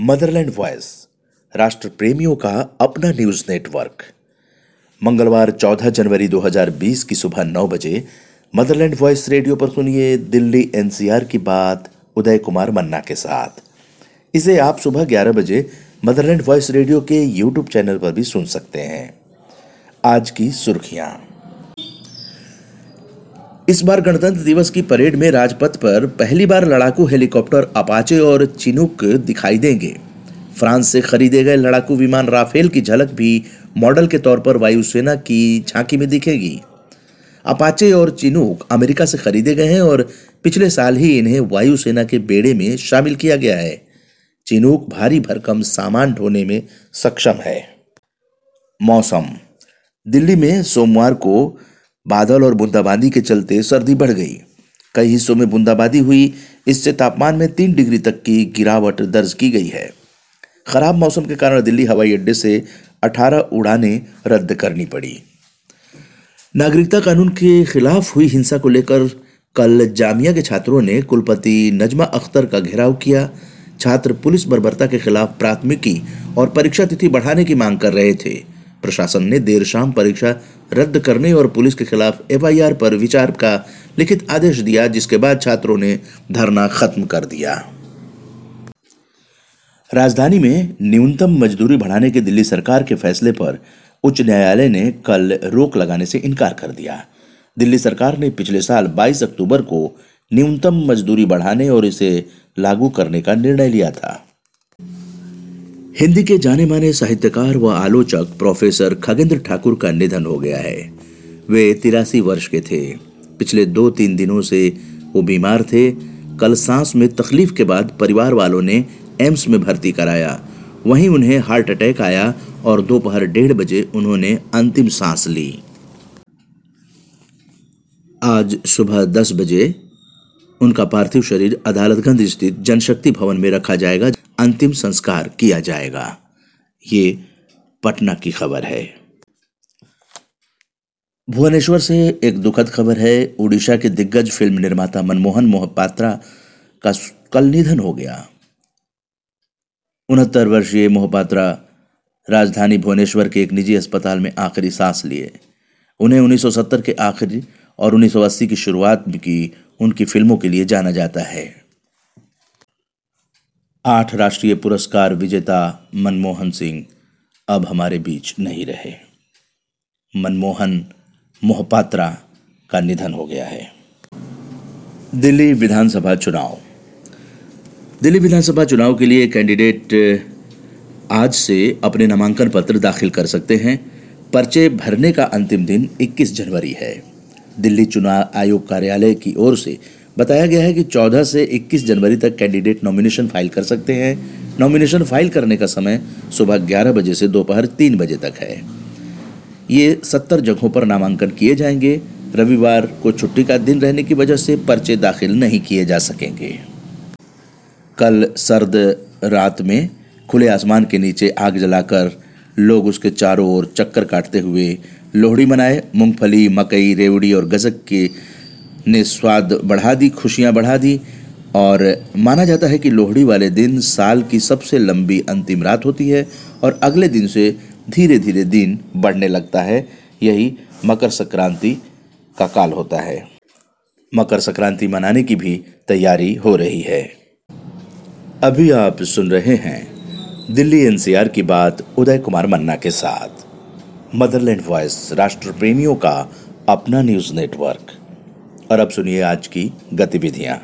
Motherland voice राष्ट्र प्रेमियों का अपना न्यूज़ नेटवर्क मंगलवार 14 जनवरी 2020 की सुबह 9 बजे मदरलैंड वॉयस रेडियो पर सुनिए दिल्ली एनसीआर की बात उदय कुमार मन्ना के साथ। इसे आप सुबह 11 बजे मदरलैंड वॉयस रेडियो के यूट्यूब चैनल पर भी सुन सकते हैं। आज की सुर्खियाँ। इस बार गणतंत्र दिवस की परेड में राजपथ पर पहली बार लड़ाकू हेलीकॉप्टर अपाचे और चिनुक दिखाई देंगे। फ्रांस से खरीदे गए लड़ाकू विमान राफेल की झलक भी मॉडल के तौर पर वायुसेना की झांकी में दिखेगी। अपाचे और चिनुक अमेरिका से खरीदे गए हैं और पिछले साल ही इन्हें वायुसेना के बेड़े में शामिल किया गया है। चिनुक भारी भरकम सामान ढोने में सक्षम है। मौसम। दिल्ली में सोमवार को बादल और बूंदाबांदी के चलते सर्दी बढ़ गई। कई हिस्सों में बूंदाबांदी हुई। इससे तापमान में तीन डिग्री तक की गिरावट दर्ज की गई है। खराब मौसम के कारण दिल्ली हवाई अड्डे से 18 उड़ानें रद्द करनी पड़ी। नागरिकता कानून के खिलाफ हुई हिंसा को लेकर कल जामिया के छात्रों ने कुलपति नजमा अख्तर का घेराव किया। छात्र पुलिस बर्बरता के खिलाफ प्राथमिकी और परीक्षा तिथि बढ़ाने की मांग कर रहे थे। प्रशासन ने देर शाम परीक्षा रद्द करने और पुलिस के खिलाफ एफआईआर पर विचार का लिखित आदेश दिया, जिसके बाद छात्रों ने धरना खत्म कर दिया। राजधानी में न्यूनतम मजदूरी बढ़ाने के दिल्ली सरकार के फैसले पर उच्च न्यायालय ने कल रोक लगाने से इनकार कर दिया। दिल्ली सरकार ने पिछले साल 22 अक्टूबर को न्यूनतम मजदूरी बढ़ाने और इसे लागू करने का निर्णय लिया था। हिंदी के जाने माने साहित्यकार व आलोचक प्रोफेसर खगेंद्र ठाकुर का निधन हो गया है। वे तिरासी वर्ष के थे। पिछले दो तीन दिनों से वो बीमार थे। कल सांस में तकलीफ़ के बाद परिवार वालों ने एम्स में भर्ती कराया। वहीं उन्हें हार्ट अटैक आया और दोपहर डेढ़ बजे उन्होंने अंतिम सांस ली। आज सुबह दस बजे उनका पार्थिव शरीर अदालतगंज स्थित जनशक्ति भवन में रखा जाएगा। अंतिम संस्कार किया जाएगा। ये पटना की खबर है। भुवनेश्वर से एक दुखद खबर है। उड़ीसा के दिग्गज फ़िल्म निर्माता मनमोहन मोहपात्रा का कल निधन हो गया। उनहत्तर वर्षीय मोहपात्रा राजधानी भुवनेश्वर के एक निजी अस्पताल में आखिरी सांस लिए। उन्हें 1970 के आखिरी और 1980 की शुरुआत की उनकी फ़िल्मों के लिए जाना जाता है। आठ राष्ट्रीय पुरस्कार विजेता मनमोहन सिंह अब हमारे बीच नहीं रहे। मनमोहन मोहपात्रा का निधन हो गया है। दिल्ली विधानसभा चुनाव। दिल्ली विधानसभा चुनाव के लिए कैंडिडेट आज से अपने नामांकन पत्र दाखिल कर सकते हैं। पर्चे भरने का अंतिम दिन 21 जनवरी है। दिल्ली चुनाव आयोग कार्यालय की ओर से बताया गया है कि 14 से 21 जनवरी तक कैंडिडेट नॉमिनेशन फ़ाइल कर सकते हैं। नॉमिनेशन फ़ाइल करने का समय सुबह 11 बजे से दोपहर तीन बजे तक है। ये 70 जगहों पर नामांकन किए जाएँगे। रविवार को छुट्टी का दिन रहने की वजह से पर्चे दाखिल नहीं किए जा सकेंगे। कल सर्द रात में खुले आसमान के नीचे आग जलाकर लोग उसके चारों ओर चक्कर काटते हुए लोहड़ी मनाए। मूंगफली, मकई, रेवड़ी और गजक के ने स्वाद बढ़ा दी, खुशियाँ बढ़ा दी और माना जाता है कि लोहड़ी वाले दिन साल की सबसे लंबी अंतिम रात होती है और अगले दिन से धीरे धीरे दिन बढ़ने लगता है। यही मकर संक्रांति का काल होता है। मकर संक्रांति मनाने की भी तैयारी हो रही है। अभी आप सुन रहे हैं दिल्ली एनसीआर की बात उदय कुमार मन्ना के साथ। मदरलैंड वॉइस राष्ट्र प्रेमियों का अपना न्यूज़ नेटवर्क। और अब सुनिए आज की गतिविधियाँ।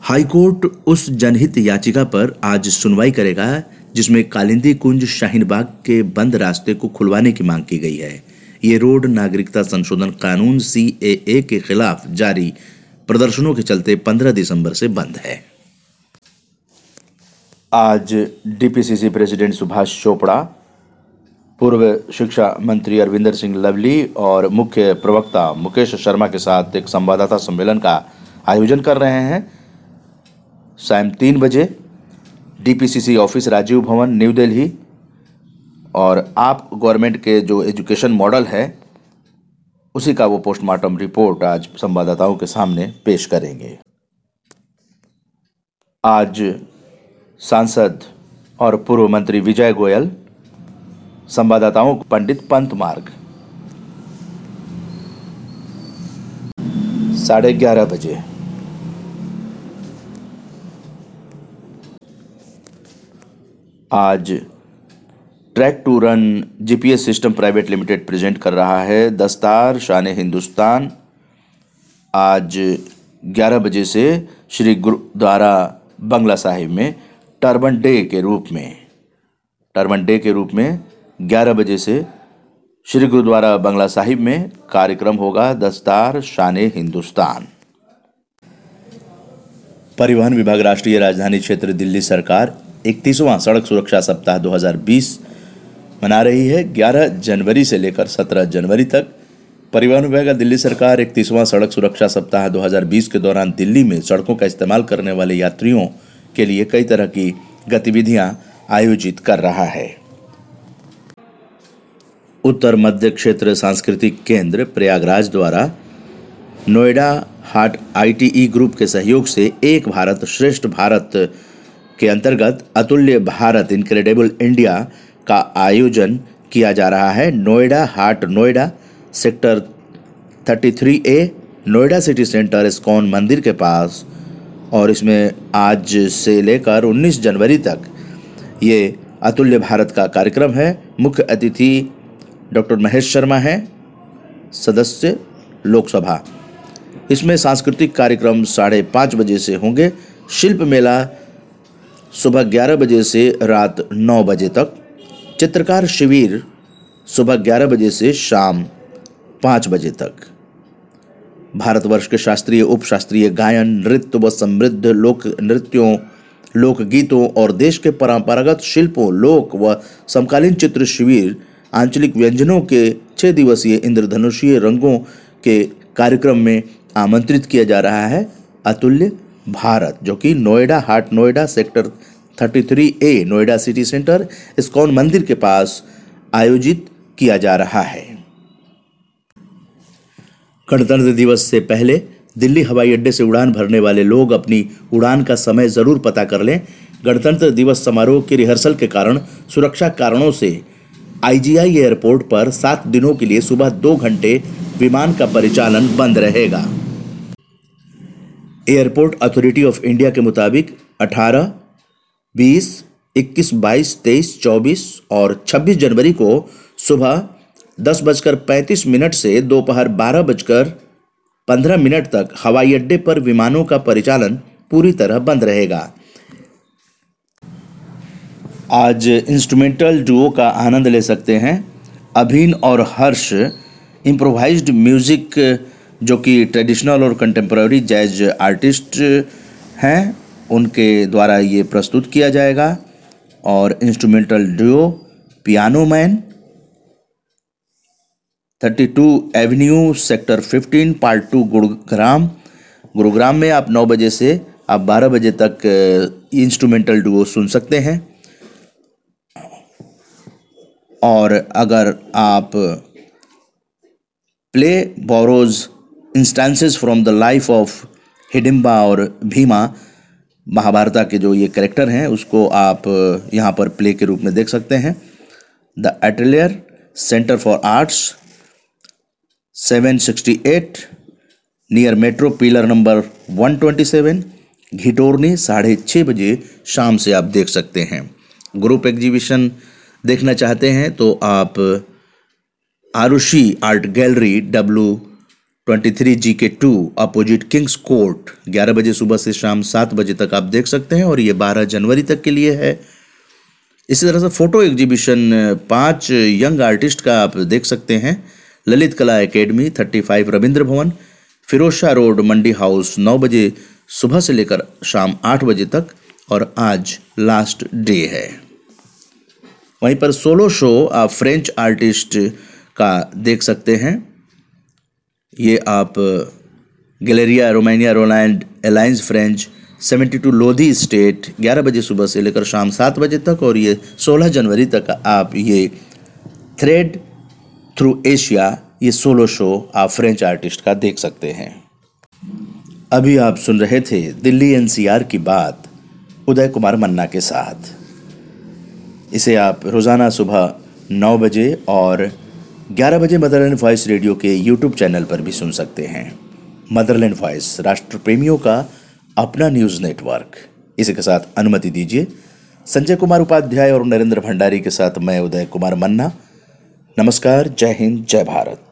हाईकोर्ट उस जनहित याचिका पर आज सुनवाई करेगा जिसमें कालिंदी कुंज शाहीन बाग के बंद रास्ते को खुलवाने की मांग की गई है। ये रोड नागरिकता संशोधन कानून सी के खिलाफ जारी प्रदर्शनों के चलते 15 दिसंबर से बंद है। आज डीपीसीसी प्रेसिडेंट सुभाष चोपड़ा पूर्व शिक्षा मंत्री अरविंदर सिंह लवली और मुख्य प्रवक्ता मुकेश शर्मा के साथ एक संवाददाता सम्मेलन का आयोजन कर रहे हैं। शाम तीन बजे डीपीसीसी ऑफ़िस राजीव भवन, न्यू दिल्ली। और आप गवर्नमेंट के जो एजुकेशन मॉडल है, उसी का वो पोस्टमार्टम रिपोर्ट आज संवाददाताओं के सामने पेश करेंगे। आज सांसद और पूर्व मंत्री विजय गोयल संवाददाताओं पंडित पंत मार्ग। साढ़े ग्यारह बजे। आज Track to Run GPS system private limited present कर रहा है दस्तार, शान हिंदुस्तान। आज 11 बजे से श्री गुरुद्वारा बंगला साहिब में टर्बन डे के रूप में, टर्बन डे के रूप में 11 बजे से श्री गुरुद्वारा बंगला साहिब में कार्यक्रम होगा दस्तार शान हिंदुस्तान। परिवहन विभाग राष्ट्रीय राजधानी क्षेत्र दिल्ली सरकार इकतीसवां सड़क सुरक्षा सप्ताह 2020 मना रही है। 11 जनवरी से लेकर 17 जनवरी तक परिवहन विभाग दिल्ली सरकार इकतीसवां सड़क सुरक्षा सप्ताह 2020 के दौरान दिल्ली में सड़कों का इस्तेमाल करने वाले यात्रियों के लिए कई तरह की गतिविधियाँ आयोजित कर रहा है। उत्तर मध्य क्षेत्र सांस्कृतिक केंद्र प्रयागराज द्वारा नोएडा हाट आईटीई ग्रुप के सहयोग से एक भारत श्रेष्ठ भारत के अंतर्गत अतुल्य भारत इनक्रेडिबल इंडिया का आयोजन किया जा रहा है। Noida Haat Noida sector 33 A, Noida city centre ISKCON मंदिर के पास। और इसमें आज से लेकर 19 जनवरी तक ये अतुल्य भारत का कार्यक्रम है। मुख्य अतिथि डॉक्टर महेश शर्मा हैं, सदस्य लोकसभा। इसमें सांस्कृतिक कार्यक्रम साढ़े पाँच बजे से होंगे। शिल्प मेला सुबह ग्यारह बजे से रात नौ बजे तक। चित्रकार शिविर सुबह ग्यारह बजे से शाम पाँच बजे तक। भारतवर्ष के शास्त्रीय उप शास्त्रीय गायन, नृत्य व समृद्ध लोक नृत्यों, लोकगीतों और देश के परंपरागत शिल्पों, लोक व समकालीन चित्र शिविर आंचलिक व्यंजनों के छः दिवसीय इंद्रधनुषीय रंगों के कार्यक्रम में आमंत्रित किया जा रहा है। अतुल्य भारत, जो कि Noida, Haat Noida sector 33 A, Noida city centre, ISKCON मंदिर के पास आयोजित किया जा रहा है। गणतंत्र दिवस से पहले दिल्ली हवाई अड्डे से उड़ान भरने वाले लोग अपनी उड़ान का समय ज़रूर पता कर लें। गणतंत्र दिवस समारोह के रिहर्सल के कारण सुरक्षा कारणों से आईजीआई एयरपोर्ट पर सात दिनों के लिए सुबह दो घंटे विमान का परिचालन बंद रहेगा। एयरपोर्ट अथॉरिटी ऑफ़ इंडिया के मुताबिक 18, 20, 21, 22, 23, 24 और 26 जनवरी को सुबह दस बजकर पैंतीस मिनट से दोपहर बारह बजकर पंद्रह मिनट तक हवाई अड्डे पर विमानों का परिचालन पूरी तरह बंद रहेगा। आज इंस्ट्रूमेंटल डुओ का आनंद ले सकते हैं। अभिन और हर्ष इम्प्रोवाइज्ड म्यूज़िक जो कि ट्रेडिशनल और कंटेम्प्रेरी जैज आर्टिस्ट हैं, उनके द्वारा ये प्रस्तुत किया जाएगा। और instrumental duo piano man 32 avenue sector 15 part two Gurugram Gurugram में आप 9 बजे से आप 12 बजे तक इंस्ट्रूमेंटल डुओ सुन सकते हैं। और अगर आप play borrows instances from the life of Hidimba और भीमा महाभारता के जो ये करेक्टर हैं, उसको आप यहाँ पर प्ले के रूप में देख सकते हैं। The Atelier centre for arts 768 near metro pillar number 127 Ghitorni साढ़े छः बजे शाम से आप देख सकते हैं। ग्रुप एग्जीबिशन देखना चाहते हैं तो आप Arushi art gallery W twenty three G K two opposite Kings court, ग्यारह बजे सुबह से शाम सात बजे तक आप देख सकते हैं, और ये बारह जनवरी तक के लिए है। इसी तरह से फ़ोटो एग्जीबिशन पाँच यंग आर्टिस्ट का आप देख सकते हैं। ललित कला academy thirty five Ravindra Bhavan Firoz road, Mandi house, नौ बजे सुबह से लेकर शाम आठ बजे तक, और आज लास्ट डे है। वहीं पर सोलो शो आप फ्रेंच आर्टिस्ट का देख सकते हैं। ये आप galleria Romania Roland Alliance French 72 Lodhi estate 11 बजे सुबह से लेकर शाम सात बजे तक और ये 16 जनवरी तक आप ये थ्रेड थ्रू एशिया ये सोलो शो आप फ्रेंच आर्टिस्ट का देख सकते हैं। अभी आप सुन रहे थे दिल्ली एनसीआर की बात, उदय कुमार मन्ना के साथ। इसे आप रोज़ाना सुबह नौ बजे और 11 बजे मदरलैंड वॉइस रेडियो के यूट्यूब चैनल पर भी सुन सकते हैं। मदरलैंड वॉइस राष्ट्र प्रेमियों का अपना न्यूज़ नेटवर्क। इसी के साथ अनुमति दीजिए। संजय कुमार उपाध्याय और नरेंद्र भंडारी के साथ मैं उदय कुमार मन्ना। नमस्कार, जय हिंद, जय भारत।